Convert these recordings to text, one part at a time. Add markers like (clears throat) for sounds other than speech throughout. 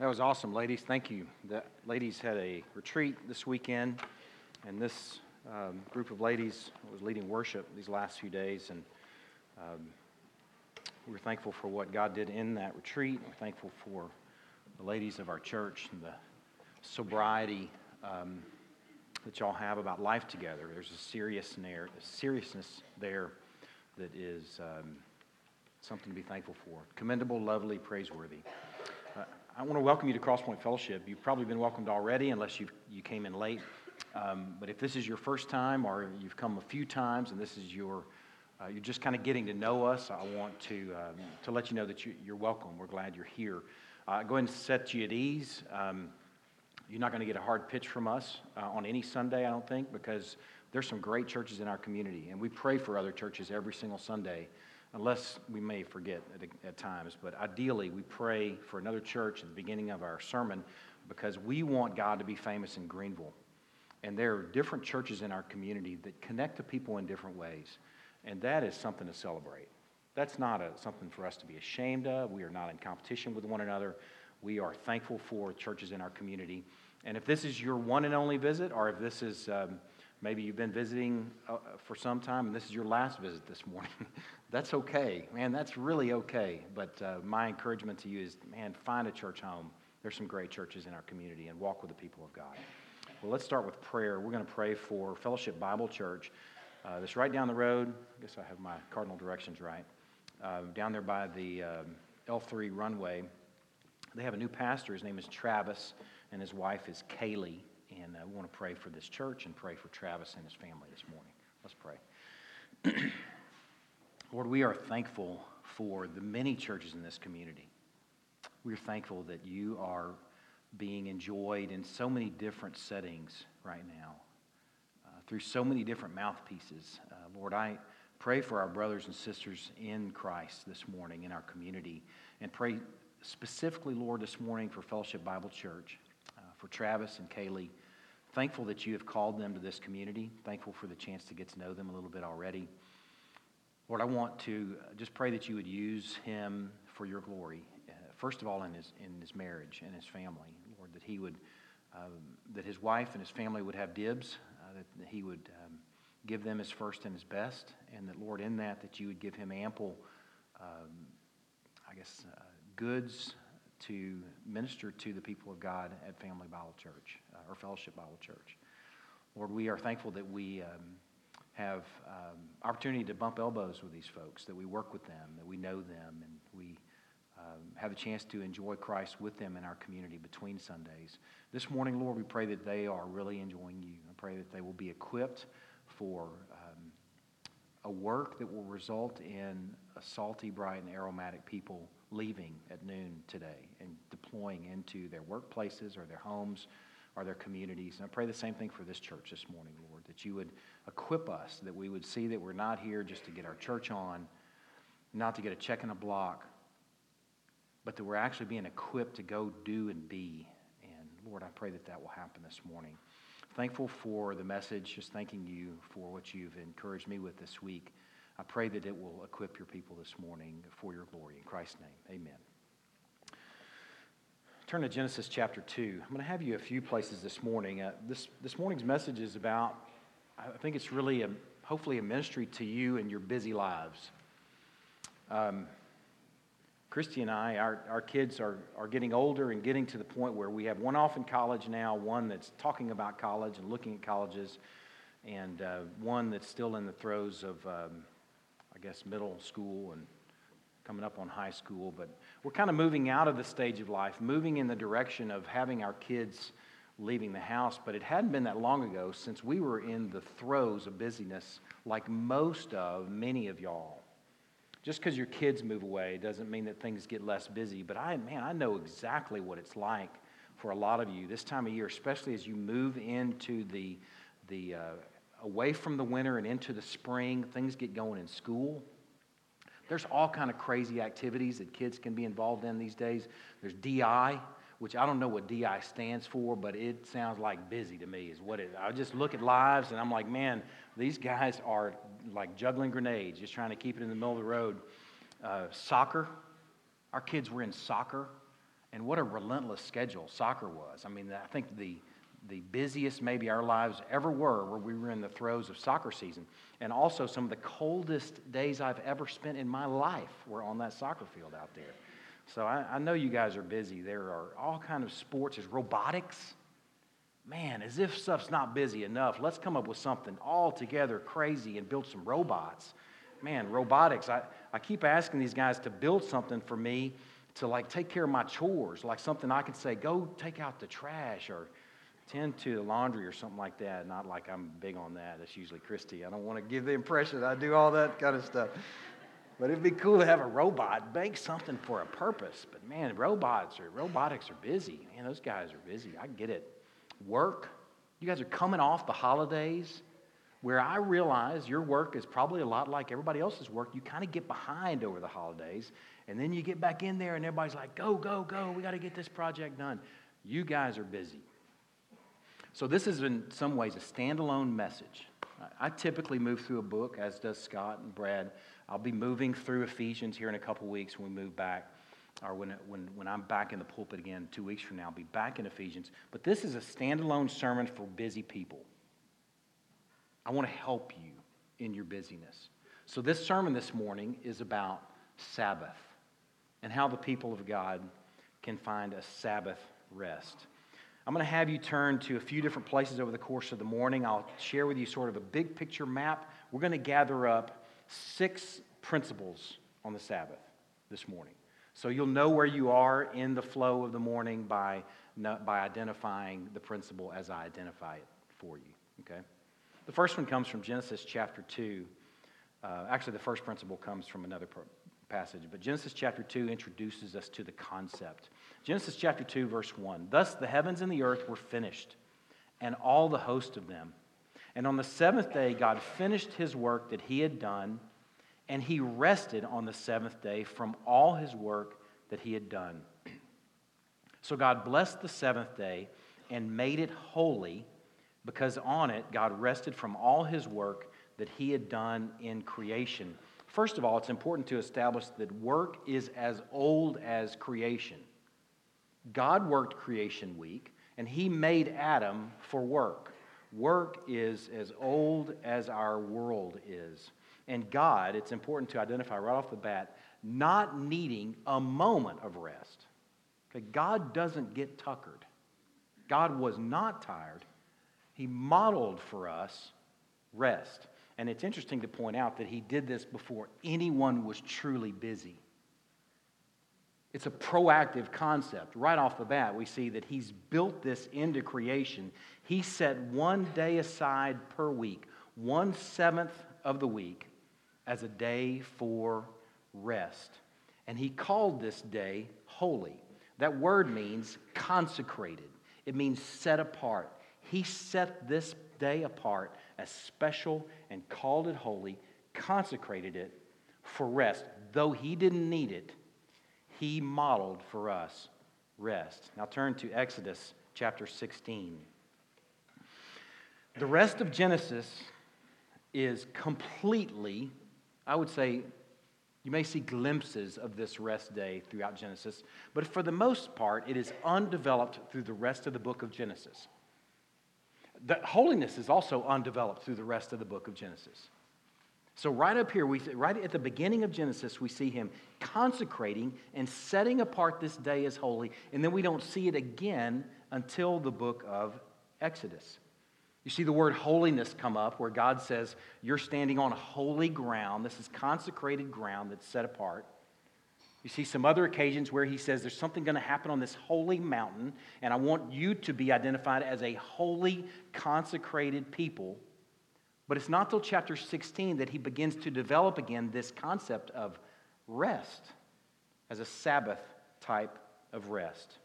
That was awesome, ladies. Thank you. The ladies had a retreat this weekend, and this um, group of ladies was leading worship these last few days, and um, we're thankful for what God did in that retreat. We're thankful for the ladies of our church and the sobriety um, that y'all have about life together. There's a serious a seriousness there that is um, something to be thankful for. Commendable, lovely, praiseworthy. I want to welcome you to Crosspoint Fellowship. You've probably been welcomed already, unless you you came in late. Um, but if this is your first time, or you've come a few times, and this is your uh, you're just kind of getting to know us, I want to um, to let you know that you, are welcome. We're glad you're here. Uh, go ahead and set you at ease. Um, you're not going to get a hard pitch from us uh, on any Sunday, I don't think, because there's some great churches in our community, and we pray for other churches every single Sunday unless we may forget at, at, times. But ideally, we pray for another church at the beginning of our sermon because we want God to be famous in Greenville. And there are different churches in our community that connect to people in different ways. And that is something to celebrate. That's not a, something for us to be ashamed of. We are not in competition with one another. We are thankful for churches in our community. And if this is your one and only visit, or if this is um, maybe you've been visiting uh, for some time and this is your last visit this morning, (laughs) that's okay. Man, that's really okay. But uh, my encouragement to you is, man, find a church home. There's some great churches in our community and walk with the people of God. Well, let's start with prayer. We're going to pray for Fellowship Bible Church. Uh, that's right down the road. I guess I have my cardinal directions right. Uh, down there by the um, L3 runway. They have a new pastor. His name is Travis, and his wife is Kaylee. And uh, we want to pray for this church and pray for Travis and his family this morning. Let's pray. (clears throat) Lord, we are thankful for the many churches in this community. We are thankful that you are being enjoyed in so many different settings right now, uh, through so many different mouthpieces. Uh, Lord, I pray for our brothers and sisters in Christ this morning in our community, and pray specifically, Lord, this morning for Fellowship Bible Church, uh, for Travis and Kaylee. Thankful that you have called them to this community. Thankful for the chance to get to know them a little bit already. Lord, I want to just pray that you would use him for your glory. Uh, first of all, in his, in his marriage and his family, Lord, that he would, um, that his wife and his family would have dibs, uh, that he would um, give them his first and his best, and that, Lord, in that, that you would give him ample, um, I guess, uh, goods to minister to the people of God at Family Bible Church uh, or Fellowship Bible Church. Lord, we are thankful that we um, have um, opportunity to bump elbows with these folks, that we work with them, that we know them, and we um, have a chance to enjoy Christ with them in our community between Sundays. This morning, Lord, we pray that they are really enjoying you. I pray that they will be equipped for um, a work that will result in a salty, bright, and aromatic people leaving at noon today and deploying into their workplaces or their homes or their communities. And I pray the same thing for this church this morning, Lord, that you would equip us, that we would see that we're not here just to get our church on, not to get a check in a block, but that we're actually being equipped to go do and be. And Lord, I pray that that will happen this morning. Thankful for the message, just thanking you for what you've encouraged me with this week. I pray that it will equip your people this morning for your glory. In Christ's name, amen. Turn to Genesis chapter 2. I'm going to have you a few places this morning. Uh, this, this morning's message is about, I think it's really, a, hopefully, a ministry to you and your busy lives. Um, Christy and I, our, our kids are, are getting older and getting to the point where we have one off in college now, one that's talking about college and looking at colleges, and uh, one that's still in the throes of, um, I guess, middle school and coming up on high school, but we're kind of moving out of the stage of life, moving in the direction of having our kids leaving the house. But it hadn't been that long ago since we were in the throes of busyness, like most of many of y'all. Just because your kids move away doesn't mean that things get less busy. But I, man, I know exactly what it's like for a lot of you this time of year, especially as you move into the the uh, away from the winter and into the spring. Things get going in school there's all kind of crazy activities that kids can be involved in these days. There's DI, which I don't know what DI stands for, but it sounds like busy to me, is what it I just look at lives and I'm like, man, these guys are like juggling grenades, just trying to keep it in the middle of the road. Uh, soccer, our kids were in soccer And what a relentless schedule soccer was. I mean, I think the, the busiest maybe our lives ever were where we were in the throes of soccer season. And also some of the coldest days I've ever spent in my life were on that soccer field out there. So I, I know you guys are busy. There are all kind of sports. There's robotics. Man, as if stuff's not busy enough, let's come up with something altogether crazy and build some robots. Man, robotics. I, I keep asking these guys to build something for me to like take care of my chores, like something I could say, go take out the trash or tend to the laundry or something like that. Not like I'm big on that. That's usually Christy. I don't want to give the impression I do all that kind of stuff. But it'd be cool to have a robot make something for a purpose. But man, robots or robotics are busy. Man, those guys are busy. I get it. Work. You guys are coming off the holidays where I realize your work is probably a lot like everybody else's work. You kind of get behind over the holidays, and then you get back in there, and everybody's like, go, go, go. We got to get this project done. You guys are busy. So, this is in some ways a standalone message. I typically move through a book, as does Scott and Brad. I'll be moving through Ephesians here in a couple weeks when we move back, or when, when, when I'm back in the pulpit again two weeks from now. I'll be back in Ephesians. But this is a standalone sermon for busy people. I want to help you in your busyness. So, this sermon this morning is about Sabbath and how the people of God can find a Sabbath rest. I'm going to have you turn to a few different places over the course of the morning. I'll share with you sort of a big picture map. We're going to gather up six principles on the Sabbath this morning. So you'll know where you are in the flow of the morning by, by identifying the principle as I identify it for you. Okay? The first one comes from Genesis chapter 2. Uh, actually, the first principle comes from another passage, but Genesis chapter 2 introduces us to the concept. Genesis chapter 2, verse 1 Thus the heavens and the earth were finished, and all the host of them. And on the seventh day, God finished his work that he had done, and he rested on the seventh day from all his work that he had done. So God blessed the seventh day and made it holy because on it God rested from all his work that he had done in creation. First of all, it's important to establish that work is as old as creation. God worked creation week, and he made Adam for work. Work is as old as our world is. And God, it's important to identify right off the bat, not needing a moment of rest. Okay, God doesn't get tuckered. God was not tired. He modeled for us rest. And it's interesting to point out that he did this before anyone was truly busy. It's a proactive concept. Right off the bat, we see that he's built this into creation. He set one day aside per week, one seventh of the week, as a day for rest. And he called this day holy. That word means consecrated, it means set apart. He set this day apart as special and called it holy, consecrated it for rest. Though he didn't need it, he modeled for us rest. Now turn to Exodus chapter 16. The rest of Genesis is completely, I would say, you may see glimpses of this rest day throughout Genesis, but for the most part, it is undeveloped through the rest of the book of Genesis. The holiness is also undeveloped through the rest of the book of Genesis. So, right up here, we, right at the beginning of Genesis, we see him consecrating and setting apart this day as holy, and then we don't see it again until the book of Exodus. You see the word holiness come up where God says, You're standing on holy ground. This is consecrated ground that's set apart. You see some other occasions where he says there's something going to happen on this holy mountain, and I want you to be identified as a holy, consecrated people. But it's not till chapter 16 that he begins to develop again this concept of rest as a Sabbath type of rest.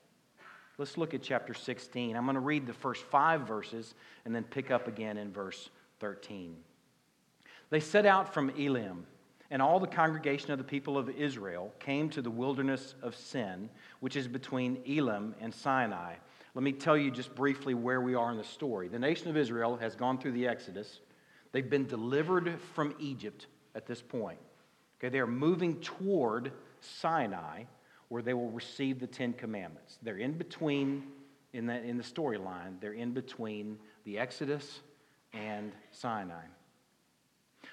Let's look at chapter 16. I'm going to read the first five verses and then pick up again in verse 13. They set out from Elim and all the congregation of the people of Israel came to the wilderness of Sin, which is between Elim and Sinai. Let me tell you just briefly where we are in the story. The nation of Israel has gone through the Exodus. They've been delivered from Egypt at this point. Okay, they are moving toward Sinai, where they will receive the Ten Commandments. They're in between, in, that, in the storyline, they're in between the Exodus and Sinai.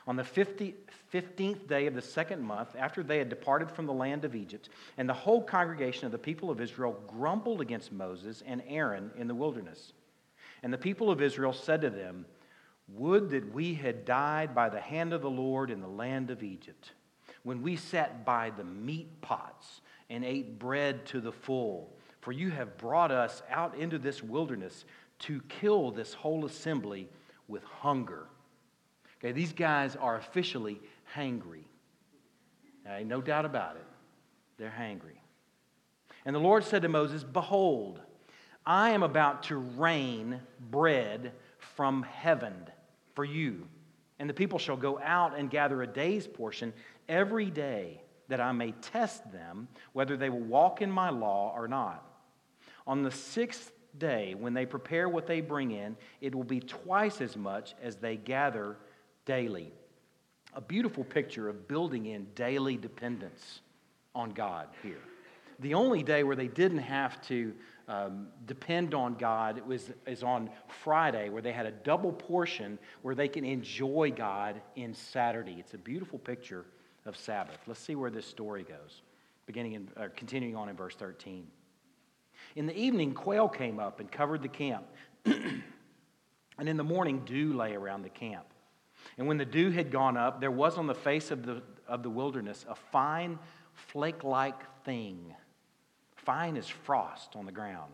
On the 50, 15th day of the second month, after they had departed from the land of Egypt, and the whole congregation of the people of Israel grumbled against Moses and Aaron in the wilderness. And the people of Israel said to them, Would that we had died by the hand of the Lord in the land of Egypt, when we sat by the meat pots and ate bread to the full. For you have brought us out into this wilderness to kill this whole assembly with hunger. Okay, these guys are officially hangry. No doubt about it. They're hangry. And the Lord said to Moses, Behold, I am about to rain bread from heaven for you. And the people shall go out and gather a day's portion every day, that I may test them whether they will walk in my law or not. On the sixth day, when they prepare what they bring in, it will be twice as much as they gather daily. A beautiful picture of building in daily dependence on God here. The only day where they didn't have to um, depend on God was, is on Friday, where they had a double portion where they can enjoy God in Saturday. It's a beautiful picture of Sabbath. Let's see where this story goes, beginning in, uh, continuing on in verse 13. In the evening, quail came up and covered the camp. (clears throat) and in the morning, dew lay around the camp. And when the dew had gone up, there was on the face of the, of the wilderness a fine, flake like thing, fine as frost on the ground.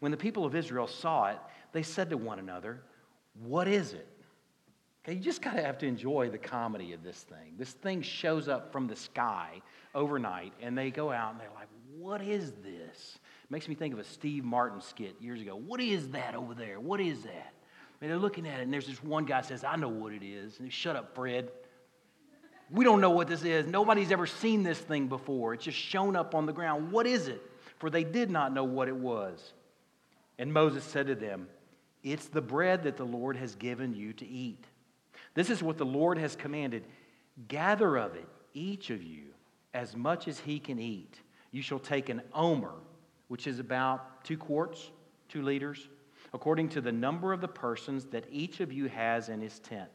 When the people of Israel saw it, they said to one another, What is it? Okay, you just got to have to enjoy the comedy of this thing. This thing shows up from the sky overnight, and they go out and they're like, What is this? Makes me think of a Steve Martin skit years ago. What is that over there? What is that? And they're looking at it, and there's this one guy says, I know what it is. And shut up, Fred. We don't know what this is. Nobody's ever seen this thing before. It's just shown up on the ground. What is it? For they did not know what it was. And Moses said to them, It's the bread that the Lord has given you to eat. This is what the Lord has commanded. Gather of it, each of you, as much as he can eat. You shall take an omer, which is about two quarts, two liters according to the number of the persons that each of you has in his tent.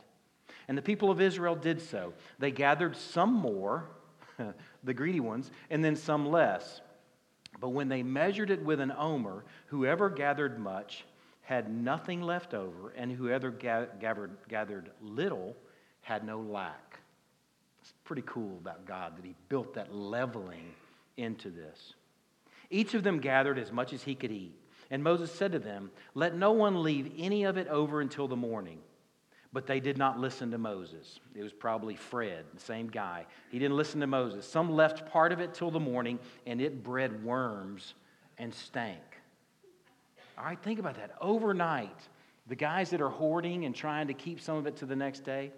And the people of Israel did so. They gathered some more, (laughs) the greedy ones, and then some less. But when they measured it with an omer, whoever gathered much had nothing left over, and whoever gathered, gathered little had no lack. It's pretty cool about God that He built that leveling into this. Each of them gathered as much as he could eat. And Moses said to them, Let no one leave any of it over until the morning. But they did not listen to Moses. It was probably Fred, the same guy. He didn't listen to Moses. Some left part of it till the morning, and it bred worms and stank. All right, think about that. Overnight, the guys that are hoarding and trying to keep some of it to the next day,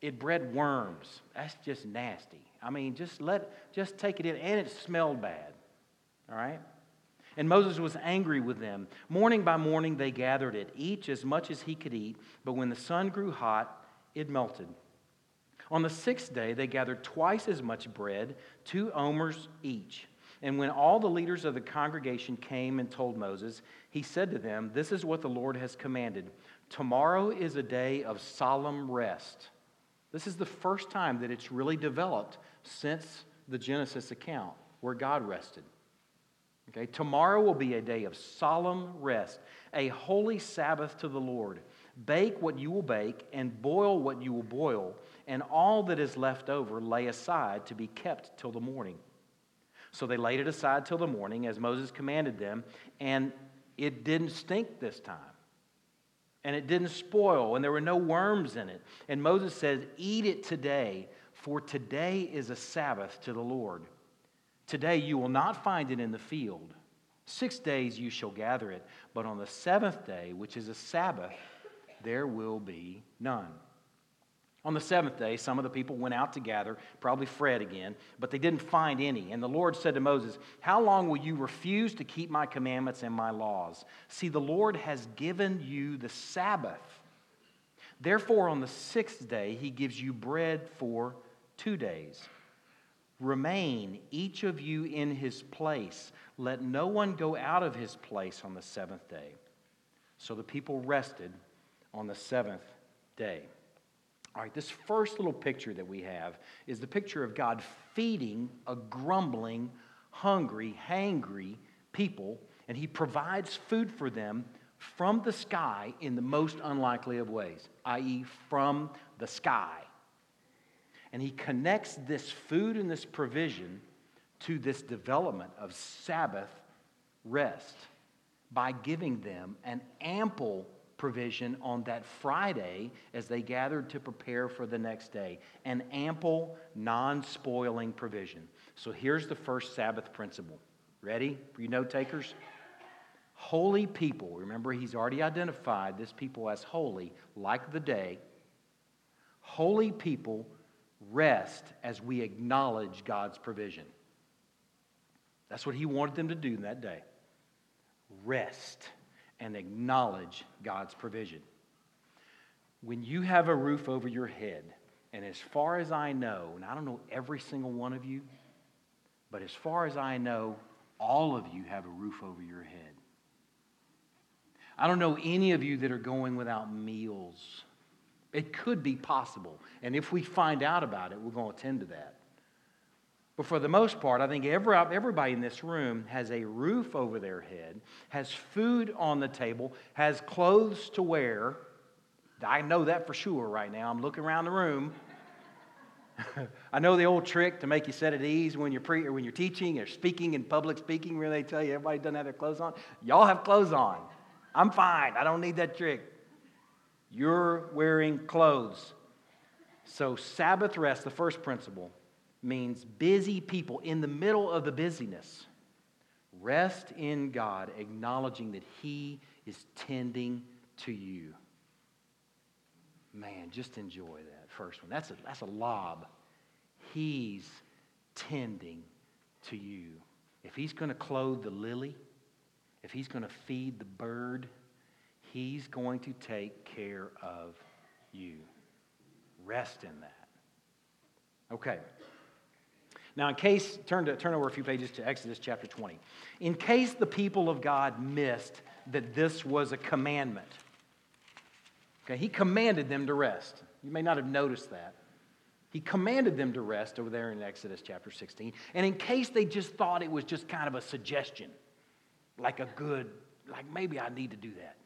it bred worms. That's just nasty. I mean, just let, just take it in, and it smelled bad. All right? And Moses was angry with them. Morning by morning they gathered it, each as much as he could eat, but when the sun grew hot, it melted. On the sixth day they gathered twice as much bread, two omers each. And when all the leaders of the congregation came and told Moses, he said to them, This is what the Lord has commanded. Tomorrow is a day of solemn rest. This is the first time that it's really developed since the Genesis account where God rested. Okay, tomorrow will be a day of solemn rest, a holy Sabbath to the Lord. Bake what you will bake, and boil what you will boil, and all that is left over lay aside to be kept till the morning. So they laid it aside till the morning, as Moses commanded them, and it didn't stink this time. And it didn't spoil, and there were no worms in it. And Moses said, Eat it today, for today is a Sabbath to the Lord. Today you will not find it in the field. Six days you shall gather it, but on the seventh day, which is a Sabbath, there will be none. On the seventh day, some of the people went out to gather, probably Fred again, but they didn't find any. And the Lord said to Moses, How long will you refuse to keep my commandments and my laws? See, the Lord has given you the Sabbath. Therefore, on the sixth day, he gives you bread for two days. Remain, each of you in his place. Let no one go out of his place on the seventh day. So the people rested on the seventh day. All right, this first little picture that we have is the picture of God feeding a grumbling, hungry, hangry people, and he provides food for them from the sky in the most unlikely of ways, i.e., from the sky. And he connects this food and this provision to this development of Sabbath rest by giving them an ample provision on that Friday as they gathered to prepare for the next day. An ample, non spoiling provision. So here's the first Sabbath principle. Ready for you note takers? Holy people, remember he's already identified this people as holy, like the day. Holy people rest as we acknowledge God's provision. That's what he wanted them to do that day. Rest and acknowledge God's provision. When you have a roof over your head, and as far as I know, and I don't know every single one of you, but as far as I know, all of you have a roof over your head. I don't know any of you that are going without meals. It could be possible. And if we find out about it, we're going to attend to that. But for the most part, I think every, everybody in this room has a roof over their head, has food on the table, has clothes to wear. I know that for sure right now. I'm looking around the room. (laughs) I know the old trick to make you set at ease when you're, pre- or when you're teaching or speaking in public speaking where they tell you everybody doesn't have their clothes on. Y'all have clothes on. I'm fine. I don't need that trick. You're wearing clothes. So, Sabbath rest, the first principle, means busy people in the middle of the busyness. Rest in God, acknowledging that He is tending to you. Man, just enjoy that first one. That's a, that's a lob. He's tending to you. If He's going to clothe the lily, if He's going to feed the bird, He's going to take care of you. Rest in that. Okay. Now, in case, turn, to, turn over a few pages to Exodus chapter 20. In case the people of God missed that this was a commandment, okay, he commanded them to rest. You may not have noticed that. He commanded them to rest over there in Exodus chapter 16. And in case they just thought it was just kind of a suggestion, like a good, like maybe I need to do that.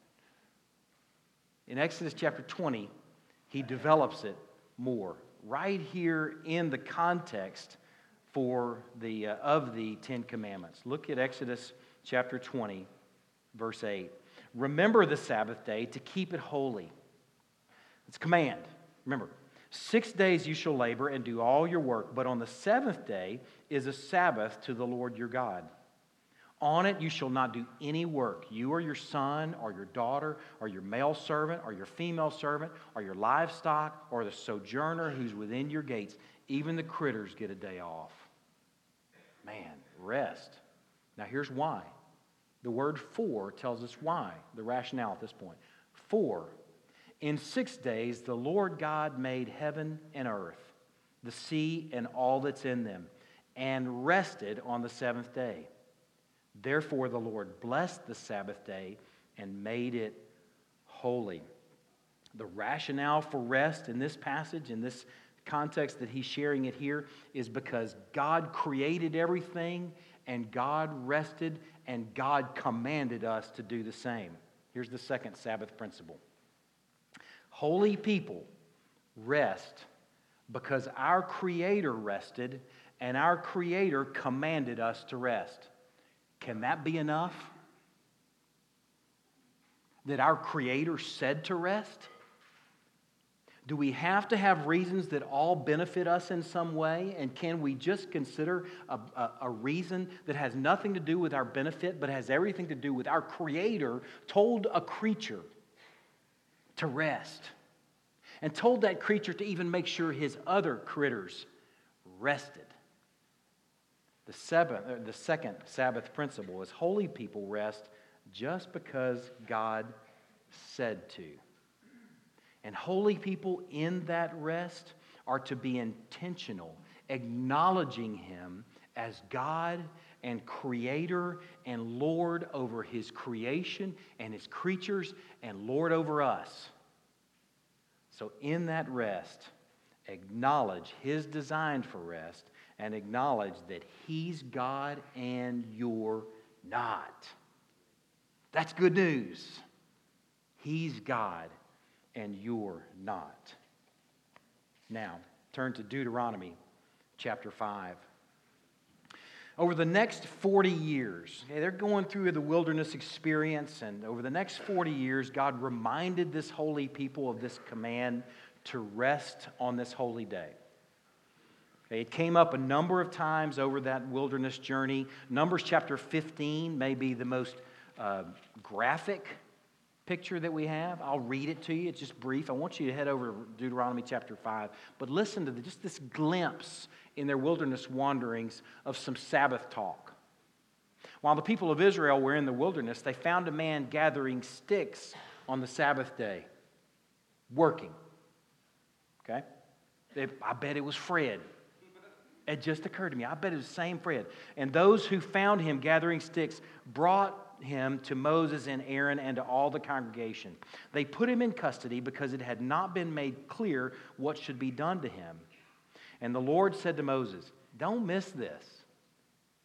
In Exodus chapter 20, he develops it more right here in the context for the, uh, of the Ten Commandments. Look at Exodus chapter 20, verse 8. Remember the Sabbath day to keep it holy. It's command. Remember, six days you shall labor and do all your work, but on the seventh day is a Sabbath to the Lord your God. On it you shall not do any work, you or your son or your daughter or your male servant or your female servant or your livestock or the sojourner who's within your gates. Even the critters get a day off. Man, rest. Now here's why. The word for tells us why, the rationale at this point. For, in six days the Lord God made heaven and earth, the sea and all that's in them, and rested on the seventh day. Therefore, the Lord blessed the Sabbath day and made it holy. The rationale for rest in this passage, in this context that he's sharing it here, is because God created everything and God rested and God commanded us to do the same. Here's the second Sabbath principle Holy people rest because our Creator rested and our Creator commanded us to rest. Can that be enough? That our Creator said to rest? Do we have to have reasons that all benefit us in some way? And can we just consider a, a, a, reason that has nothing to do with our benefit, but has everything to do with our Creator told a creature to rest? And told that creature to even make sure his other critters rested. The, seventh, uh, the second Sabbath principle is holy people rest just because God said to. And holy people in that rest are to be intentional acknowledging him as God and creator and Lord over his creation and his creatures and Lord over us. So, in that rest, acknowledge his design for rest and acknowledge that he's God and you're not. That's good news. He's God and you're not. Now, turn to Deuteronomy chapter 5. Over the next 40 years, okay, they're going through the wilderness experience, and over the next 40 years, God reminded this holy people of this command to rest on this holy day. It came up a number of times over that wilderness journey. Numbers chapter 15 may be the most uh, graphic picture that we have. I'll read it to you. It's just brief. I want you to head over to Deuteronomy chapter 5. But listen to the, just this glimpse in their wilderness wanderings of some Sabbath talk. While the people of Israel were in the wilderness, they found a man gathering sticks on the Sabbath day, working. Okay? I bet it was Fred. It just occurred to me. I bet it was the same Fred. And those who found him gathering sticks brought him to Moses and Aaron and to all the congregation. They put him in custody because it had not been made clear what should be done to him. And the Lord said to Moses, Don't miss this.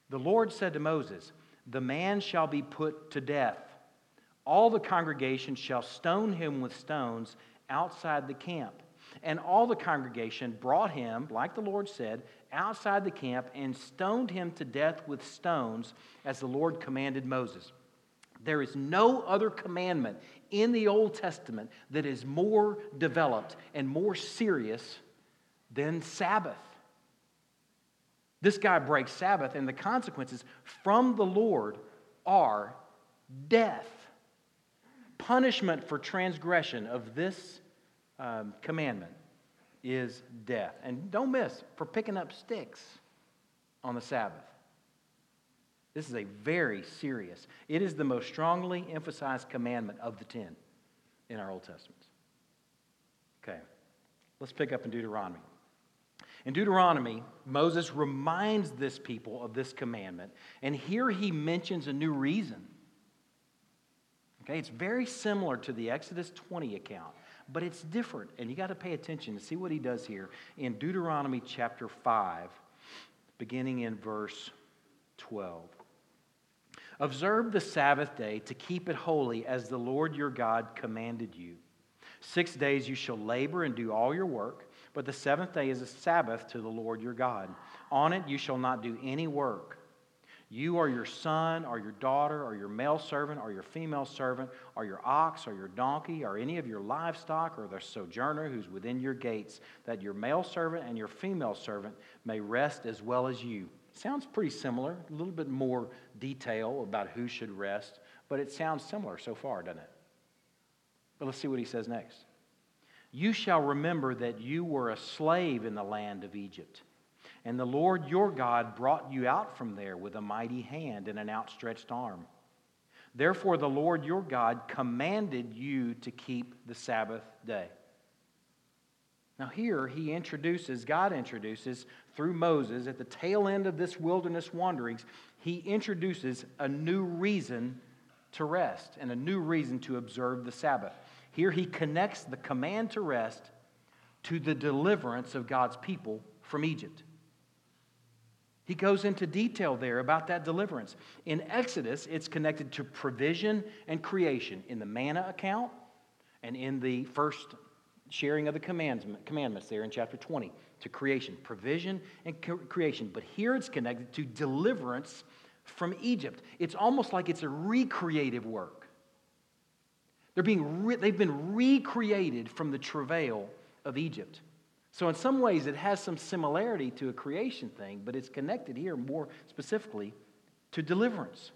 The Lord said to Moses, The man shall be put to death. All the congregation shall stone him with stones outside the camp. And all the congregation brought him, like the Lord said, outside the camp and stoned him to death with stones, as the Lord commanded Moses. There is no other commandment in the Old Testament that is more developed and more serious than Sabbath. This guy breaks Sabbath, and the consequences from the Lord are death. Punishment for transgression of this um, commandment is death. And don't miss for picking up sticks on the Sabbath. This is a very serious, it is the most strongly emphasized commandment of the ten in our Old Testament. Okay, let's pick up in Deuteronomy. In Deuteronomy, Moses reminds this people of this commandment, and here he mentions a new reason. Okay, it's very similar to the Exodus 20 account, but it's different, and you got to pay attention to see what he does here in Deuteronomy chapter 5, beginning in verse 12. Observe the Sabbath day to keep it holy as the Lord your God commanded you. Six days you shall labor and do all your work, but the seventh day is a Sabbath to the Lord your God. On it you shall not do any work. You or your son or your daughter or your male servant or your female servant or your ox or your donkey or any of your livestock or the sojourner who's within your gates, that your male servant and your female servant may rest as well as you. Sounds pretty similar, a little bit more detail about who should rest, but it sounds similar so far, doesn't it? But let's see what he says next. You shall remember that you were a slave in the land of Egypt, and the Lord your God brought you out from there with a mighty hand and an outstretched arm. Therefore, the Lord your God commanded you to keep the Sabbath day. Now, here he introduces, God introduces through Moses at the tail end of this wilderness wanderings, he introduces a new reason to rest and a new reason to observe the Sabbath. Here he connects the command to rest to the deliverance of God's people from Egypt. He goes into detail there about that deliverance. In Exodus, it's connected to provision and creation in the manna account and in the first sharing of the commandments there in chapter 20 to creation, provision and creation. But here it's connected to deliverance from Egypt. It's almost like it's a recreative work. They're being re- they've been recreated from the travail of Egypt. So, in some ways, it has some similarity to a creation thing, but it's connected here more specifically to deliverance.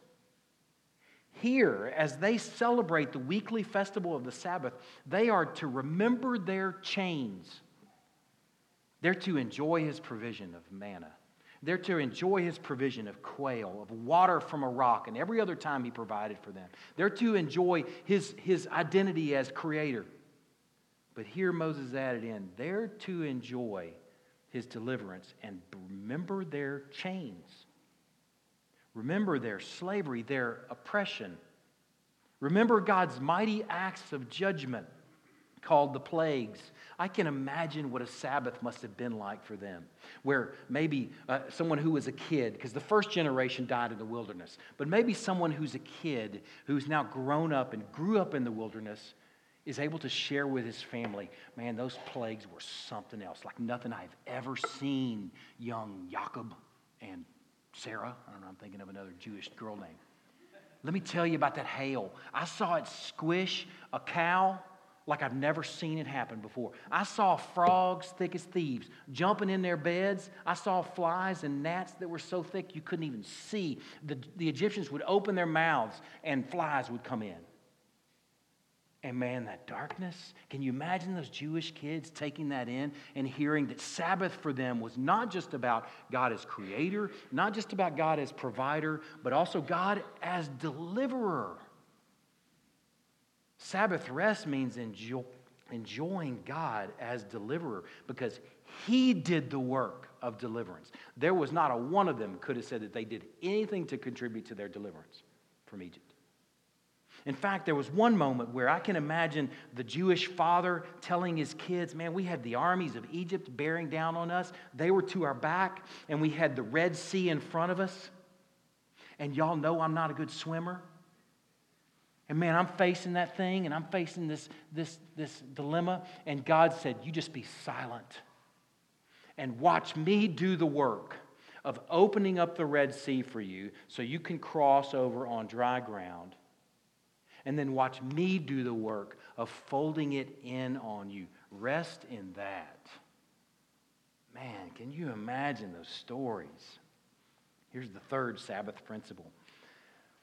Here, as they celebrate the weekly festival of the Sabbath, they are to remember their chains. They're to enjoy his provision of manna. They're to enjoy his provision of quail, of water from a rock, and every other time he provided for them. They're to enjoy his, his identity as creator. But here Moses added in, they're to enjoy his deliverance and remember their chains. Remember their slavery, their oppression. Remember God's mighty acts of judgment called the plagues. I can imagine what a Sabbath must have been like for them, where maybe uh, someone who was a kid, because the first generation died in the wilderness, but maybe someone who's a kid who's now grown up and grew up in the wilderness is able to share with his family, man, those plagues were something else, like nothing I've ever seen young Jacob and Sarah. I don't know, I'm thinking of another Jewish girl name. Let me tell you about that hail. I saw it squish a cow like I've never seen it happen before. I saw frogs thick as thieves jumping in their beds. I saw flies and gnats that were so thick you couldn't even see. The, the Egyptians would open their mouths and flies would come in. And man, that darkness, can you imagine those Jewish kids taking that in and hearing that Sabbath for them was not just about God as creator, not just about God as provider, but also God as deliverer? Sabbath rest means enjoy, enjoying God as deliverer because he did the work of deliverance. There was not a one of them could have said that they did anything to contribute to their deliverance from Egypt. In fact, there was one moment where I can imagine the Jewish father telling his kids, Man, we had the armies of Egypt bearing down on us. They were to our back, and we had the Red Sea in front of us. And y'all know I'm not a good swimmer. And man, I'm facing that thing, and I'm facing this, this, this dilemma. And God said, You just be silent and watch me do the work of opening up the Red Sea for you so you can cross over on dry ground and then watch me do the work of folding it in on you. Rest in that. Man, can you imagine those stories? Here's the third Sabbath principle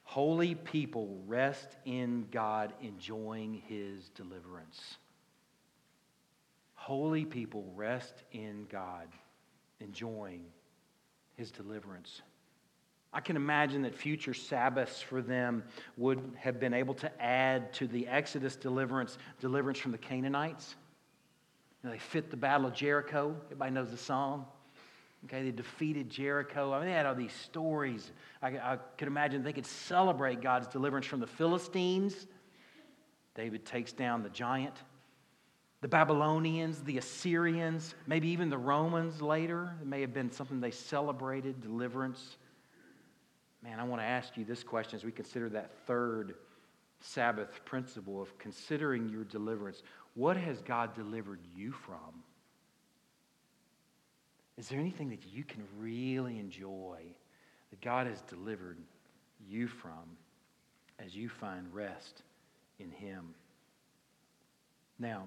Holy people rest in God, enjoying his deliverance. Holy people rest in God, enjoying his deliverance. I can imagine that future Sabbaths for them would have been able to add to the Exodus deliverance, deliverance from the Canaanites. You know, they fit the Battle of Jericho. Everybody knows the song. Okay, they defeated Jericho. I mean, they had all these stories. I, I could imagine they could celebrate God's deliverance from the Philistines. David takes down the giant. The Babylonians, the Assyrians, maybe even the Romans later. It may have been something they celebrated, deliverance. Man, I want to ask you this question as we consider that third Sabbath principle of considering your deliverance. What has God delivered you from? Is there anything that you can really enjoy that God has delivered you from as you find rest in Him? Now,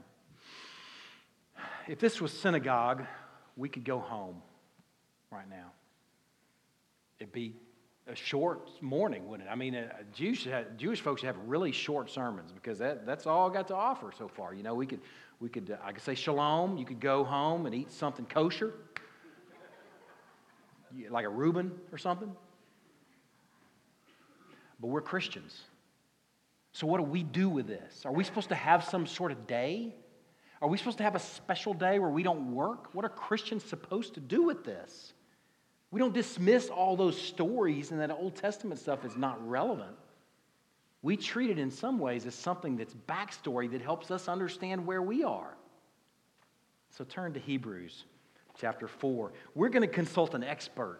if this was synagogue, we could go home right now. It'd be a short morning, wouldn't it? I mean, Jewish, Jewish folks have really short sermons because that, that's all I got to offer so far. You know, we could, we could uh, I could say shalom. You could go home and eat something kosher, like a Reuben or something. But we're Christians. So, what do we do with this? Are we supposed to have some sort of day? Are we supposed to have a special day where we don't work? What are Christians supposed to do with this? We don't dismiss all those stories and that Old Testament stuff is not relevant. We treat it in some ways as something that's backstory that helps us understand where we are. So turn to Hebrews chapter 4. We're going to consult an expert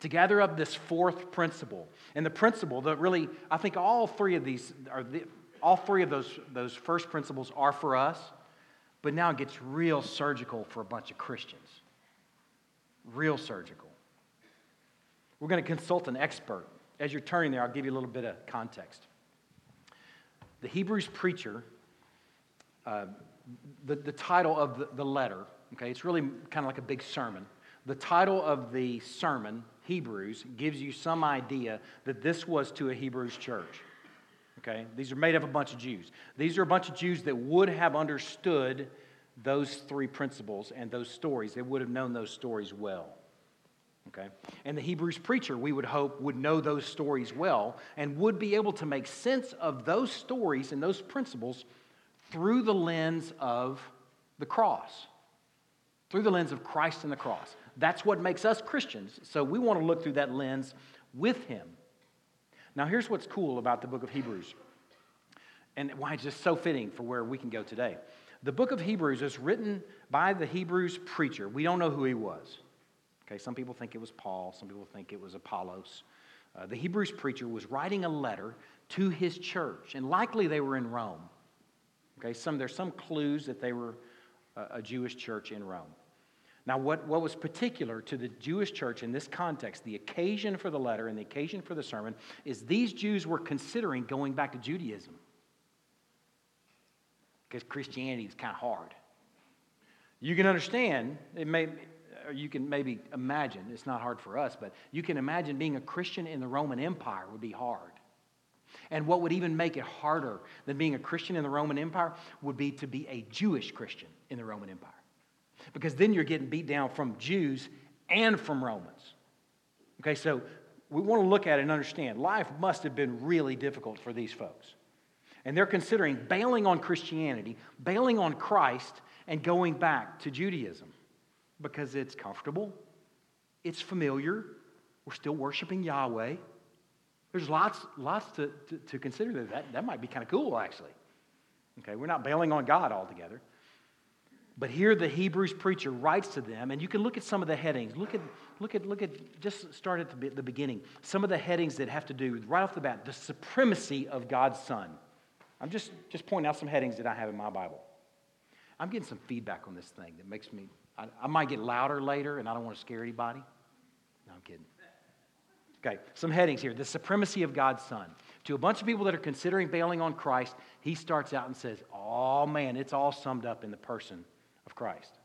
to gather up this fourth principle. And the principle that really, I think all three of these are the, all three of those, those first principles are for us, but now it gets real surgical for a bunch of Christians real surgical. We're going to consult an expert. As you're turning there, I'll give you a little bit of context. The Hebrews preacher, uh, the, the title of the, the letter, okay, it's really kind of like a big sermon. The title of the sermon, Hebrews, gives you some idea that this was to a Hebrews church. Okay? These are made up of a bunch of Jews. These are a bunch of Jews that would have understood those three principles and those stories. They would have known those stories well. Okay? And the Hebrews preacher, we would hope, would know those stories well and would be able to make sense of those stories and those principles through the lens of the cross. through the lens of Christ and the cross. That's what makes us Christians. So we want to look through that lens with him. Now, here's what's cool about the book of Hebrews, and why it's just so fitting for where we can go today. The book of Hebrews is written by the Hebrews preacher. We don't know who he was. Okay, some people think it was Paul, some people think it was Apollos. Uh, the Hebrews preacher was writing a letter to his church, and likely they were in Rome. Okay, some, there's some clues that they were a, a Jewish church in Rome. Now, what, what was particular to the Jewish church in this context, the occasion for the letter and the occasion for the sermon, is these Jews were considering going back to Judaism. Because Christianity is kind of hard. You can understand, it may, or you can maybe imagine, it's not hard for us, but you can imagine being a Christian in the Roman Empire would be hard. And what would even make it harder than being a Christian in the Roman Empire would be to be a Jewish Christian in the Roman Empire. Because then you're getting beat down from Jews and from Romans. Okay, so we want to look at it and understand life must have been really difficult for these folks. And they're considering bailing on Christianity, bailing on Christ, and going back to Judaism because it's comfortable, it's familiar, we're still worshiping Yahweh. There's lots, lots to, to, to consider. That, that might be kind of cool, actually. Okay, we're not bailing on God altogether. But here the Hebrews preacher writes to them, and you can look at some of the headings. Look at, look at, look at, just start at the, the beginning. Some of the headings that have to do, right off the bat, the supremacy of God's Son. I'm just, just pointing out some headings that I have in my Bible. I'm getting some feedback on this thing that makes me, I, I might get louder later, and I don't want to scare anybody. No, I'm kidding. Okay, some headings here. The supremacy of God's Son. To a bunch of people that are considering bailing on Christ, he starts out and says, Oh man, it's all summed up in the person of Christ.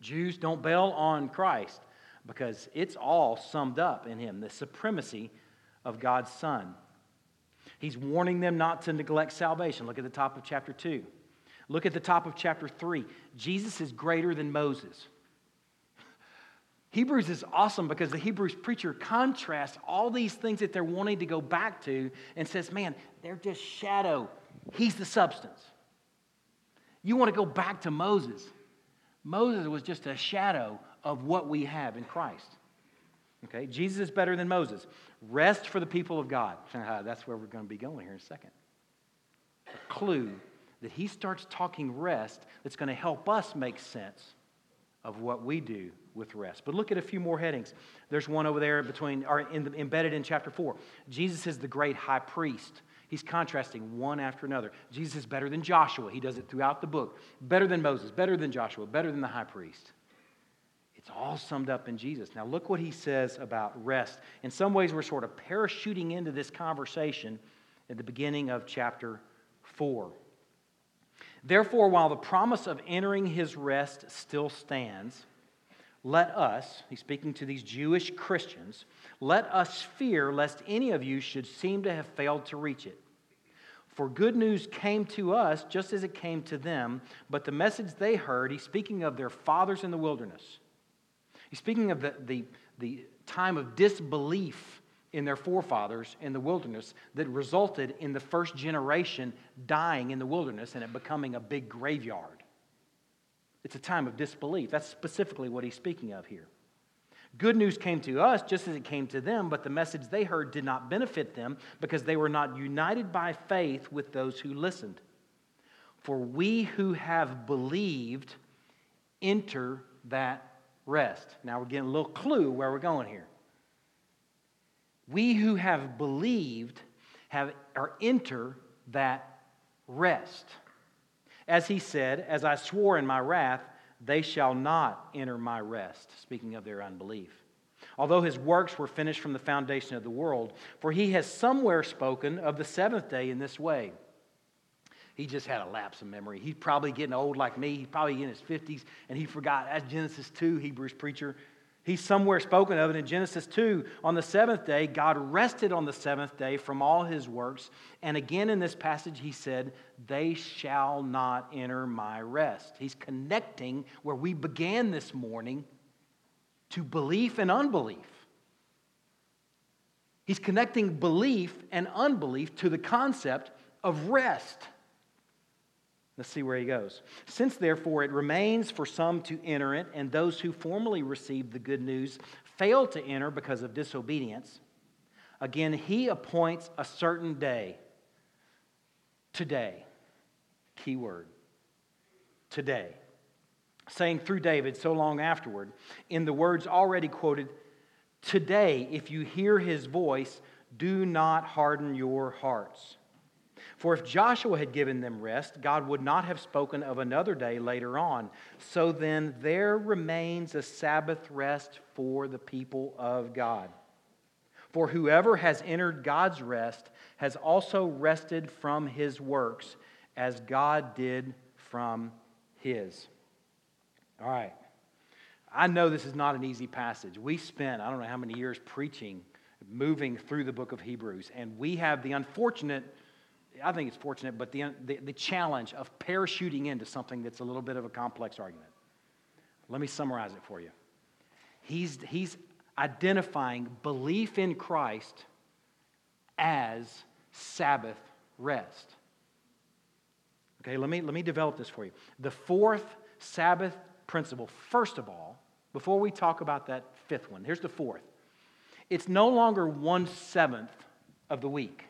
Jews don't bail on Christ because it's all summed up in him the supremacy of God's Son. He's warning them not to neglect salvation. Look at the top of chapter 2. Look at the top of chapter 3. Jesus is greater than Moses. (laughs) Hebrews is awesome because the Hebrews preacher contrasts all these things that they're wanting to go back to and says, man, they're just shadow. He's the substance. You want to go back to Moses. Moses was just a shadow of what we have in Christ. Okay, Jesus is better than Moses. Rest for the people of God. (laughs) That's where we're going to be going here in a second. A clue that he starts talking rest that's going to help us make sense of what we do with rest. But look at a few more headings. There's one over there between, or in the, embedded in chapter 4. Jesus is the great high priest. He's contrasting one after another. Jesus is better than Joshua. He does it throughout the book. Better than Moses, better than Joshua, better than the high priest. It's all summed up in Jesus. Now, look what he says about rest. In some ways, we're sort of parachuting into this conversation at the beginning of chapter 4. Therefore, while the promise of entering his rest still stands, let us, he's speaking to these Jewish Christians, let us fear lest any of you should seem to have failed to reach it. For good news came to us just as it came to them, but the message they heard, he's speaking of their fathers in the wilderness. He's speaking of the, the, the time of disbelief in their forefathers in the wilderness that resulted in the first generation dying in the wilderness and it becoming a big graveyard. It's a time of disbelief. That's specifically what he's speaking of here. Good news came to us just as it came to them, but the message they heard did not benefit them because they were not united by faith with those who listened. For we who have believed enter that rest. Now we're getting a little clue where we're going here. We who have believed have or enter that rest. As he said, As I swore in my wrath, they shall not enter my rest, speaking of their unbelief. Although his works were finished from the foundation of the world, for he has somewhere spoken of the seventh day in this way. He just had a lapse of memory. He's probably getting old like me. He's probably in his 50s, and he forgot. That's Genesis 2, Hebrews preacher. He's somewhere spoken of it in Genesis 2. On the seventh day, God rested on the seventh day from all his works. And again in this passage, he said, They shall not enter my rest. He's connecting where we began this morning to belief and unbelief. He's connecting belief and unbelief to the concept of rest. Let's see where he goes. Since therefore it remains for some to enter it, and those who formerly received the good news failed to enter because of disobedience, again he appoints a certain day. Today. Key word. Today. Saying through David so long afterward, in the words already quoted, Today, if you hear his voice, do not harden your hearts. For if Joshua had given them rest, God would not have spoken of another day later on. So then there remains a Sabbath rest for the people of God. For whoever has entered God's rest has also rested from his works, as God did from his. All right. I know this is not an easy passage. We spent, I don't know how many years preaching, moving through the book of Hebrews, and we have the unfortunate I think it's fortunate, but the, the, the, challenge of parachuting into something that's a little bit of a complex argument. Let me summarize it for you. He's, he's identifying belief in Christ as Sabbath rest. Okay, let me, let me develop this for you. The fourth Sabbath principle, first of all, before we talk about that fifth one, here's the fourth. It's no longer one seventh of the week.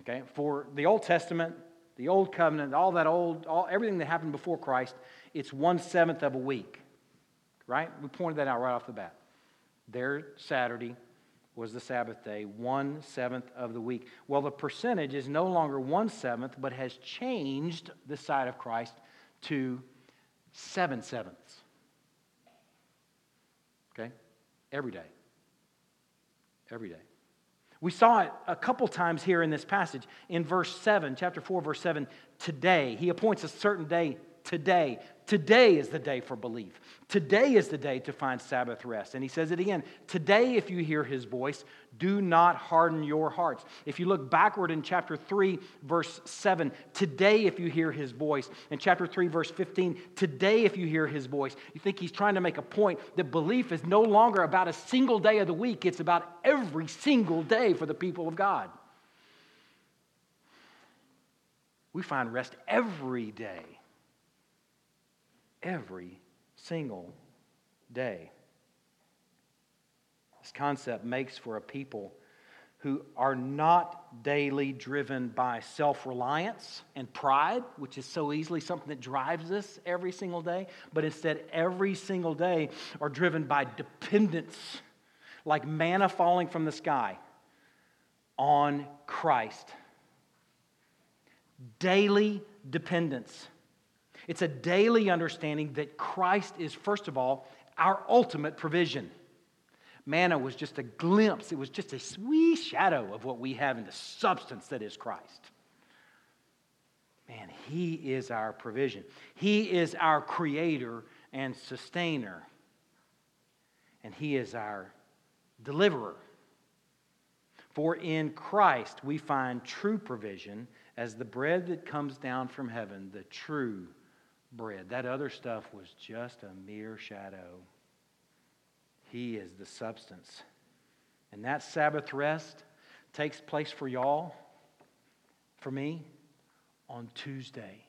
Okay, for the Old Testament, the Old Covenant, all that old, all, everything that happened before Christ, it's one seventh of a week. Right? We pointed that out right off the bat. Their Saturday was the Sabbath day, one seventh of the week. Well, the percentage is no longer one seventh, but has changed the side of Christ to seven sevenths. Okay? Every day. Every day. We saw it a couple times here in this passage. In verse 7, chapter 4, verse 7, today. He appoints a certain day today. Today is the day for belief. Today is the day to find Sabbath rest. And he says it again today, if you hear his voice, do not harden your hearts. If you look backward in chapter 3, verse 7, today, if you hear his voice. In chapter 3, verse 15, today, if you hear his voice. You think he's trying to make a point that belief is no longer about a single day of the week, it's about every single day for the people of God. We find rest every day every single day. This concept makes for a people who are not daily driven by self reliance and pride, which is so easily something that drives us every single day, but instead, every single day are driven by dependence, like manna falling from the sky, on Christ. Daily dependence. It's a daily understanding that Christ is, first of all, our ultimate provision. Manna was just a glimpse, it was just a wee shadow of what we have in the substance that is Christ. Man, He is our provision. He is our creator and sustainer. And He is our deliverer. For in Christ we find true provision as the bread that comes down from heaven, the true bread. That other stuff was just a mere shadow. He is the substance. And that Sabbath rest takes place for y'all, for me, on Tuesday.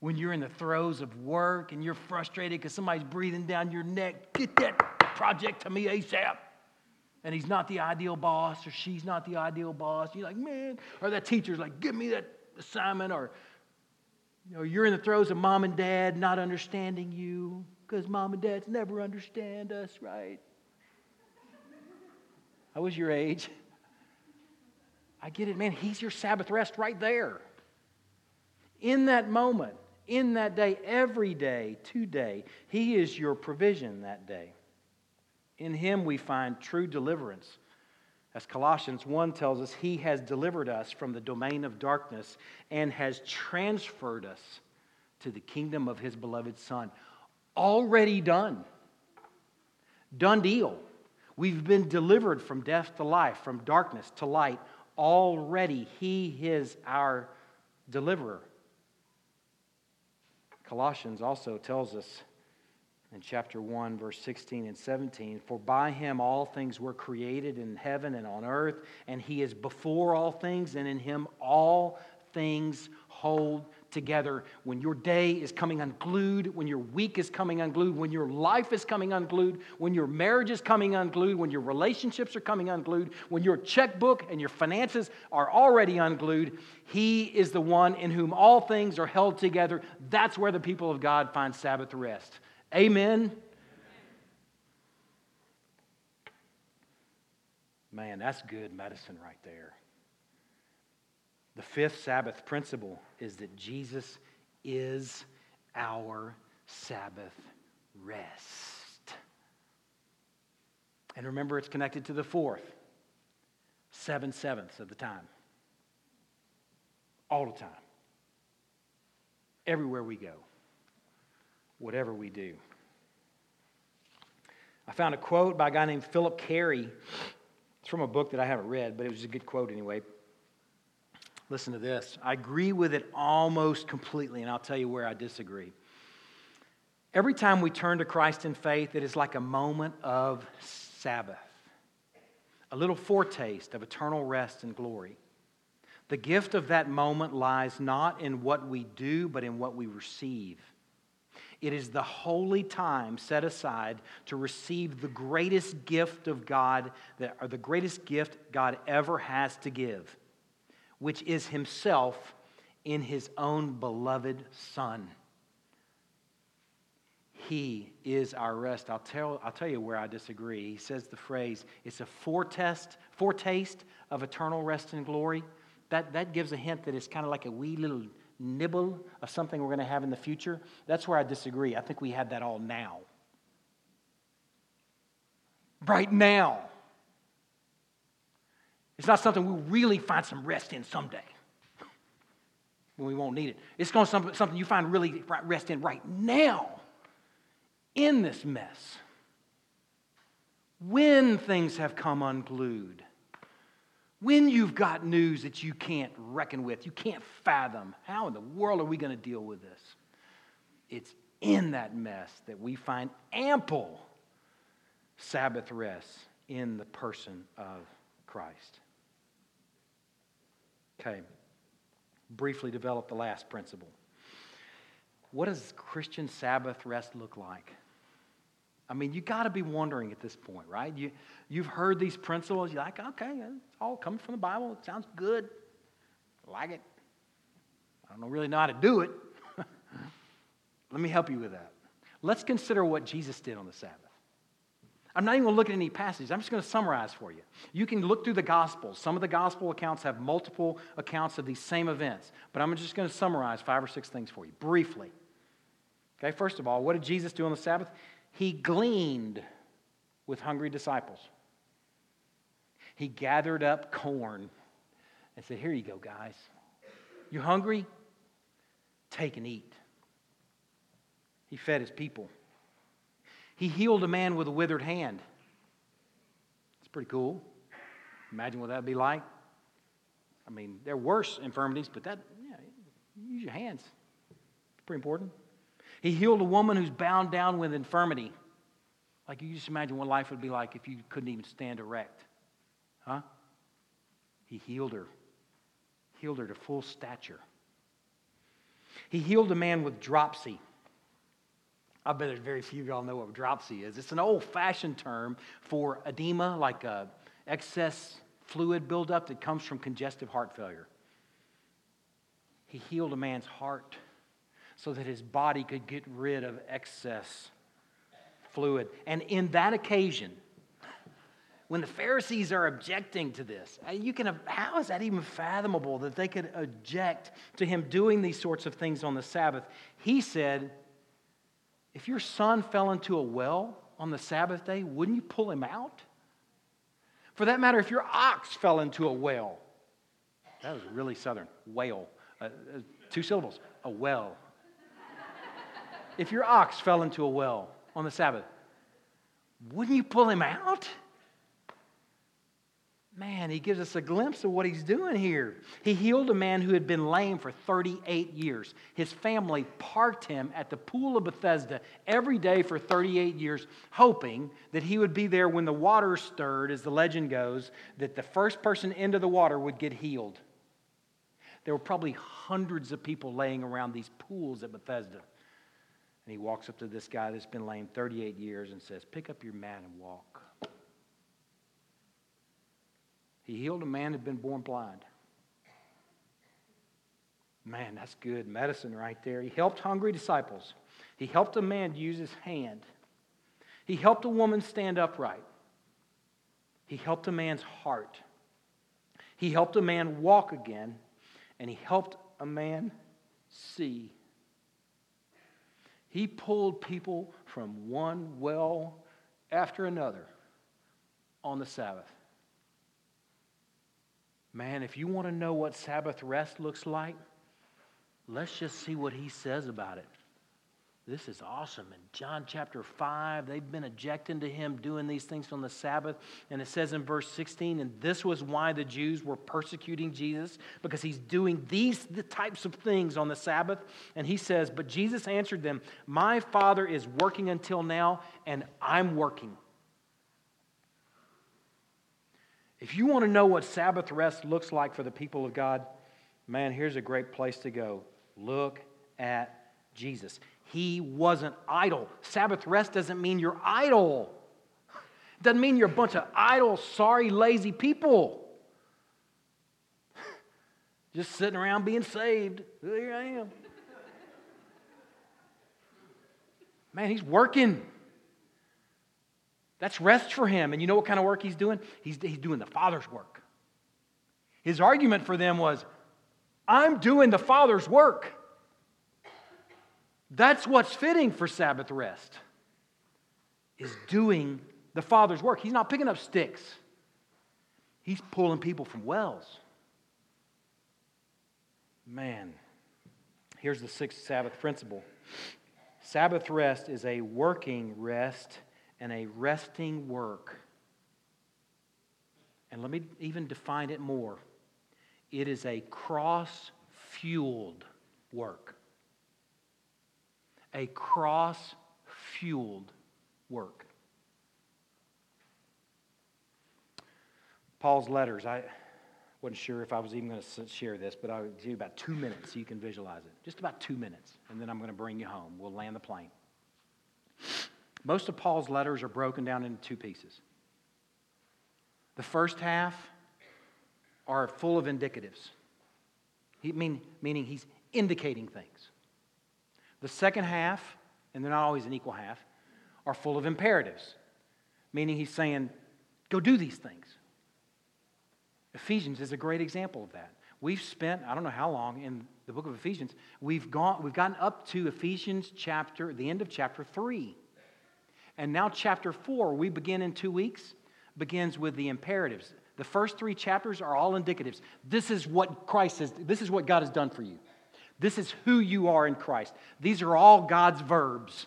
When you're in the throes of work and you're frustrated because somebody's breathing down your neck, get that project to me ASAP. And he's not the ideal boss or she's not the ideal boss. You're like, man, or that teacher's like, give me that assignment or you know, you're in the throes of mom and dad not understanding you because mom and dads never understand us, right? I was your age. I get it, man. He's your Sabbath rest right there. In that moment, in that day, every day, today, He is your provision that day. In Him we find true deliverance as Colossians 1 tells us, He has delivered us from the domain of darkness and has transferred us to the kingdom of His beloved Son. Already done. Done deal. We've been delivered from death to life, from darkness to light. Already, He is our deliverer. Colossians also tells us in chapter 1, verse 16 and 17. For by him all things were created in heaven and on earth, and he is before all things, and in him all things hold together. When your day is coming unglued, when your week is coming unglued, when your life is coming unglued, when your marriage is coming unglued, when your relationships are coming unglued, when your checkbook and your finances are already unglued, He is the one in whom all things are held together. That's where the people of God find Sabbath rest. Amen. Man, that's good medicine right there. The fifth Sabbath principle is that Jesus is our Sabbath rest. And remember, it's connected to the fourth, seven sevenths of the time. All the time. Everywhere we go, whatever we do. I found a quote by a guy named Philip Carey. It's from a book that I haven't read, but it was a good quote anyway. Listen to this. I agree with it almost completely, and I'll tell you where I disagree. Every time we turn to Christ in faith, it is like a moment of Sabbath, a little foretaste of eternal rest and glory. The gift of that moment lies not in what we do, but in what we receive. It is the holy time set aside to receive the greatest gift of God, that, or the greatest gift God ever has to give which is himself in his own beloved Son. He is our rest. I'll tell, I'll tell you where I disagree. He says the phrase, it's a foretaste, foretaste of eternal rest and glory. That, that gives a hint that it's kind of like a wee little nibble of something we're going to have in the future. That's where I disagree. I think we have that all now. Right now. It's not something we'll really find some rest in someday when we won't need it. It's going to be something you find really rest in right now in this mess. When things have come unglued, when you've got news that you can't reckon with, you can't fathom, how in the world are we going to deal with this? It's in that mess that we find ample Sabbath rest in the person of Christ. Okay, briefly develop the last principle. What does Christian Sabbath rest look like? I mean, you got to be wondering at this point, right? You, you've heard these principles. You're like, okay, it's all coming from the Bible. It sounds good. I like it. I don't really know how to do it. (laughs) Let me help you with that. Let's consider what Jesus did on the Sabbath. I'm not even going to look at any passages. I'm just going to summarize for you. You can look through the Gospels. Some of the Gospel accounts have multiple accounts of these same events, but I'm just going to summarize five or six things for you briefly. Okay, first of all, what did Jesus do on the Sabbath? He gleaned with hungry disciples. He gathered up corn and said, Here you go, guys. You hungry? Take and eat. He fed his people. He healed a man with a withered hand. It's pretty cool. Imagine what that would be like. I mean, there are worse infirmities, but that, yeah, use your hands. It's pretty important. He healed a woman who's bound down with infirmity. Like you just imagine what life would be like if you couldn't even stand erect. Huh? He healed her. Healed her to full stature. He healed a man with dropsy. I bet there's very few of y'all know what dropsy is. It's an old fashioned term for edema, like a excess fluid buildup that comes from congestive heart failure. He healed a man's heart so that his body could get rid of excess fluid. And in that occasion, when the Pharisees are objecting to this, uh, you can, how is that even fathomable that they could object to him doing these sorts of things on the Sabbath? He said, if your son fell into a well on the Sabbath day, wouldn't you pull him out? For that matter, if your ox fell into a well, that was really southern, whale, uh, uh, two syllables, a well. if your ox fell into a well on the Sabbath, wouldn't you pull him out? Man, he gives us a glimpse of what he's doing here. He healed a man who had been lame for 38 years. His family parked him at the pool of Bethesda every day for 38 years, hoping that he would be there when the water stirred, as the legend goes, that the first person into the water would get healed. There were probably hundreds of people laying around these pools at Bethesda. And he walks up to this guy that's been lame 38 years and says, Pick up your mat and walk. He healed a man who had been born blind. Man, that's good medicine right there. He helped hungry disciples. He helped a man use his hand. He helped a woman stand upright. He helped a man's heart. He helped a man walk again. And he helped a man see. He pulled people from one well after another on the Sabbath. Man, if you want to know what Sabbath rest looks like, Let's just see what he says about it. This is awesome. In John chapter 5, they've been objecting to him doing these things on the Sabbath. And it says in verse 16, and this was why the Jews were persecuting Jesus, because he's doing these the types of things on the Sabbath. And he says, But Jesus answered them, My Father is working until now, and I'm working. If you want to know what Sabbath rest looks like for the people of God, man, here's a great place to go. Look at Jesus. He wasn't idle. Sabbath rest doesn't mean you're idle. It doesn't mean you're a bunch of idle, sorry, lazy people. (laughs) Just sitting around being saved. Here I am. Man, he's working. That's rest for him. And you know what kind of work he's doing? He's, he's doing the Father's work. His argument for them was I'm doing the Father's work. That's what's fitting for Sabbath rest, is doing the Father's work. He's not picking up sticks, He's pulling people from wells. Man, here's the sixth Sabbath principle Sabbath rest is a working rest and a resting work. And let me even define it more. It is a cross fueled work. A cross fueled work. Paul's letters, I wasn't sure if I was even going to share this, but I'll give you about two minutes so you can visualize it. Just about two minutes, and then I'm going to bring you home. We'll land the plane. Most of Paul's letters are broken down into two pieces. The first half are full of indicatives, he, mean, meaning he's indicating things. The second half, and they're not always an equal half, are full of imperatives, meaning he's saying, go do these things. Ephesians is a great example of that. We've spent, I don't know how long in the book of Ephesians, we've, gone, we've gotten up to Ephesians chapter, the end of chapter 3. And now, chapter 4, we begin in two weeks, begins with the imperatives. The first three chapters are all indicatives. This is what Christ has, this is what God has done for you. This is who you are in Christ. These are all God's verbs.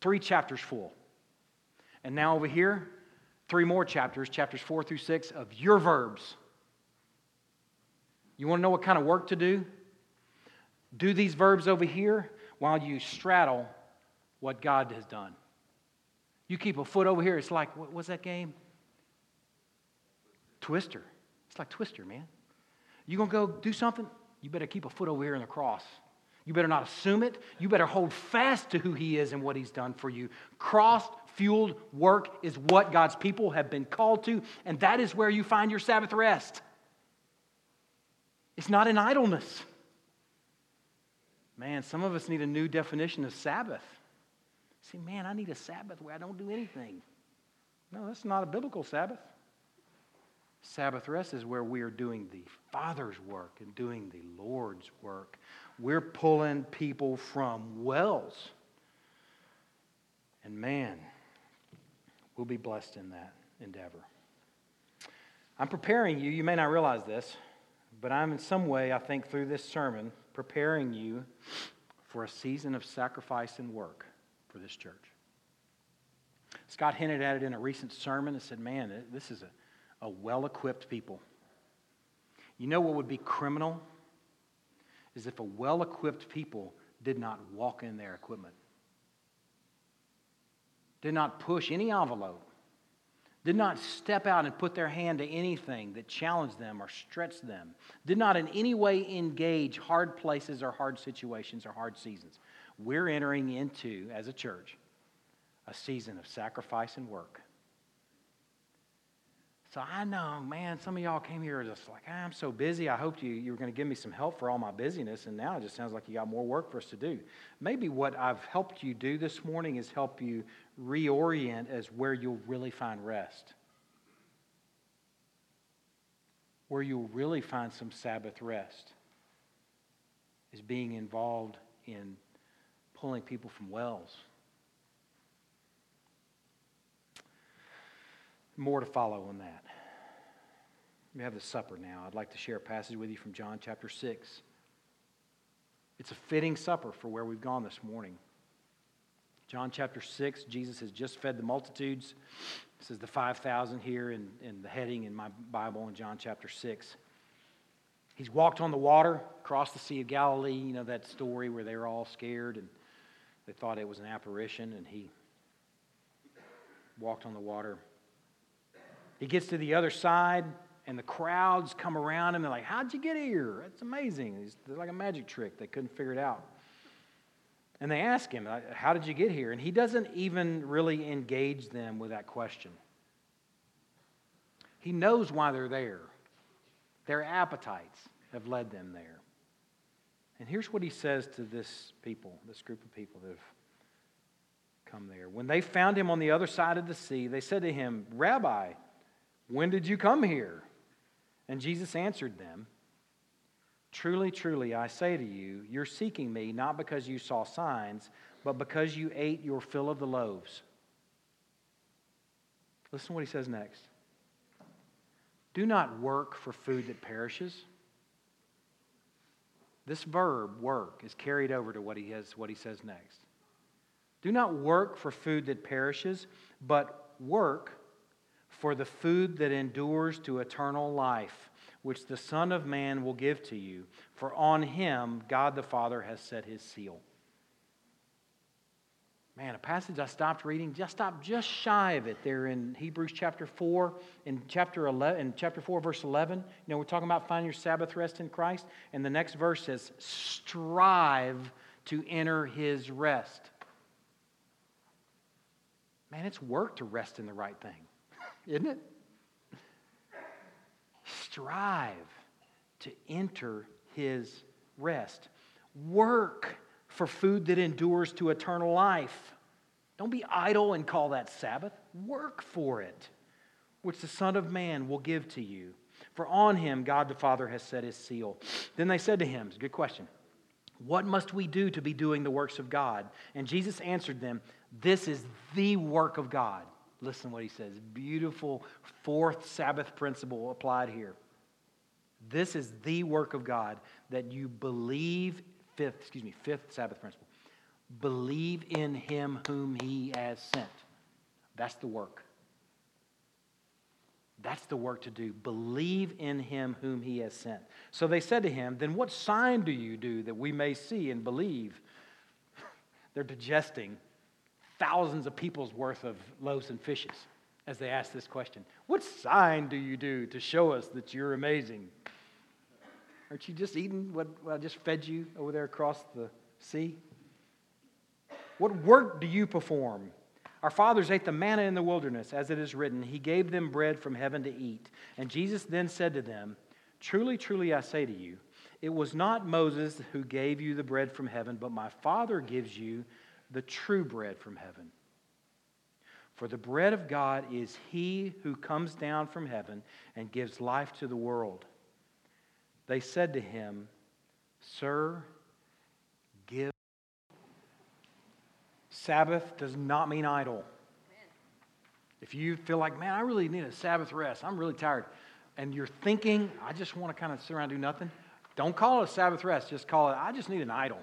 Three chapters full. And now over here, three more chapters, chapters four through six, of your verbs. You want to know what kind of work to do? Do these verbs over here while you straddle what God has done. You keep a foot over here, it's like, what was that game? Twister. It's like Twister, man. You gonna go do something? You better keep a foot over here in the cross. You better not assume it. You better hold fast to who He is and what He's done for you. Cross fueled work is what God's people have been called to, and that is where you find your Sabbath rest. It's not in idleness. Man, some of us need a new definition of Sabbath. See, man, I need a Sabbath where I don't do anything. No, that's not a biblical Sabbath. Sabbath rest is where we are doing the Father's work and doing the Lord's work. We're pulling people from wells. And man, we'll be blessed in that endeavor. I'm preparing you. You may not realize this, but I'm in some way, I think, through this sermon, preparing you for a season of sacrifice and work for this church. Scott hinted at it in a recent sermon and said, Man, this is a a well equipped people. You know what would be criminal? Is if a well equipped people did not walk in their equipment, did not push any envelope, did not step out and put their hand to anything that challenged them or stretched them, did not in any way engage hard places or hard situations or hard seasons. We're entering into, as a church, a season of sacrifice and work. So I know, man, some of y'all came here just like, ah, I'm so busy. I hoped you, you were going to give me some help for all my busyness, and now it just sounds like you got more work for us to do. Maybe what I've helped you do this morning is help you reorient as where you'll really find rest. Where you'll really find some Sabbath rest is being involved in pulling people from wells. More to follow on that. We have the supper now. I'd like to share a passage with you from John chapter 6. It's a fitting supper for where we've gone this morning. John chapter 6, Jesus has just fed the multitudes. This is the 5,000 here in, in the heading in my Bible in John chapter 6. He's walked on the water across the Sea of Galilee. You know that story where they were all scared and they thought it was an apparition, and he walked on the water. He gets to the other side, and the crowds come around him. They're like, How'd you get here? That's amazing. It's like a magic trick. They couldn't figure it out. And they ask him, uh, How did you get here? And he doesn't even really engage them with that question. He knows why they're there. Their appetites have led them there. And here's what he says to this people, this group of people that have come there. When they found him on the other side of the sea, they said to him, Rabbi, when did you come here? And Jesus answered them, Truly, truly, I say to you, you're seeking me not because you saw signs, but because you ate your fill of the loaves. Listen to what he says next. Do not work for food that perishes. This verb, work, is carried over to what he, has, what he says next. Do not work for food that perishes, but work for the food that endures to eternal life, which the Son of Man will give to you. For on him God the Father has set his seal. Man, a passage I stopped reading, just stopped just shy of it there in Hebrews chapter 4, in chapter 11, in chapter 4, verse 11. You know, we're talking about finding your Sabbath rest in Christ. And the next verse says, strive to enter his rest. Man, it's work to rest in the right thing (laughs) isn't it? Strive to enter his rest. Work for food that endures to eternal life. Don't be idle and call that Sabbath. Work for it, which the Son of Man will give to you. For on him God the Father has set his seal. Then they said to him, good question, What must we do to be doing the works of God? And Jesus answered them, This is the work of God Listen what he says. Beautiful fourth Sabbath principle applied here. This is the work of God that you believe, fifth, excuse me, fifth Sabbath principle. Believe in him whom he has sent. That's the work. That's the work to do. Believe in him whom he has sent. So they said to him, Then what sign do you do that we may see and believe? (laughs) They're digesting thousands of people's worth of loaves and fishes as they ask this question What sign do you do to show us that you're amazing? Aren't you just eating what, what I just fed you over there across the sea? What work do you perform? Our fathers ate the manna in the wilderness, as it is written, He gave them bread from heaven to eat. And Jesus then said to them, Truly, truly, I say to you, it was not Moses who gave you the bread from heaven, but my Father gives you the true bread from heaven. For the bread of God is he who comes down from heaven and gives life to the world. They said to him, Sir, give. Sabbath does not mean idle. If you feel like, man, I really need a Sabbath rest, I'm really tired, and you're thinking, I just want to kind of sit around and do nothing, don't call it a Sabbath rest. Just call it, I just need an idol.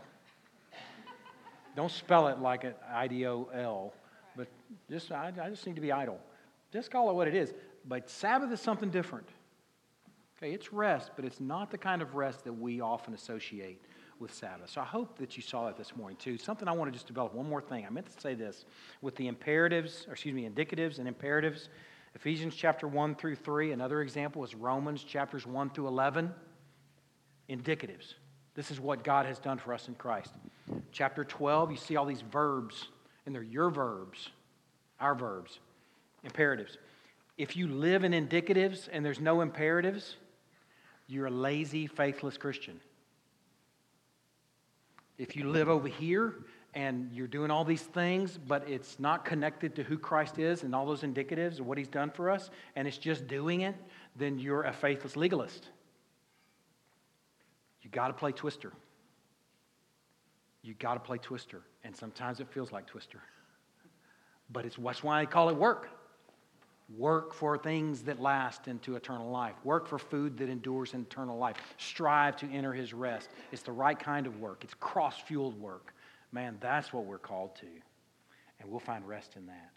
Don't spell it like an I D O L, but just I, I just need to be idle. Just call it what it is. But Sabbath is something different. Okay, it's rest, but it's not the kind of rest that we often associate with Sabbath. So I hope that you saw that this morning too. Something I want to just develop one more thing. I meant to say this with the imperatives, or excuse me, indicatives and imperatives Ephesians chapter 1 through 3. Another example is Romans chapters 1 through 11. Indicatives. This is what God has done for us in Christ. Chapter 12, you see all these verbs, and they're your verbs, our verbs, imperatives. If you live in indicatives and there's no imperatives, you're a lazy, faithless Christian. If you live over here and you're doing all these things, but it's not connected to who Christ is and all those indicatives of what he's done for us, and it's just doing it, then you're a faithless legalist. You got to play Twister. You got to play Twister. And sometimes it feels like Twister. But it's that's why I call it work. Work for things that last into eternal life. Work for food that endures in eternal life. Strive to enter his rest. It's the right kind of work. It's cross fueled work. Man, that's what we're called to. And we'll find rest in that.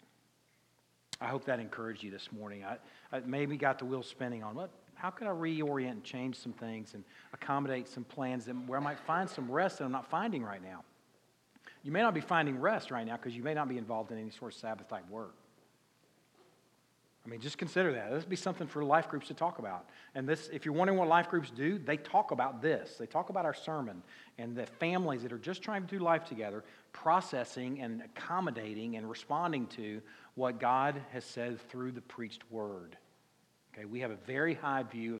I hope that encouraged you this morning. I, I maybe got the wheel spinning on what, how could I reorient and change some things and accommodate some plans that, where I might find some rest that I'm not finding right now. You may not be finding rest right now because you may not be involved in any sort of Sabbath type work. I mean, just consider that. This would be something for life groups to talk about. And this, if you're wondering what life groups do, they talk about this. They talk about our sermon and the families that are just trying to do life together, processing and accommodating and responding to what God has said through the preached word. Okay, we have a very high view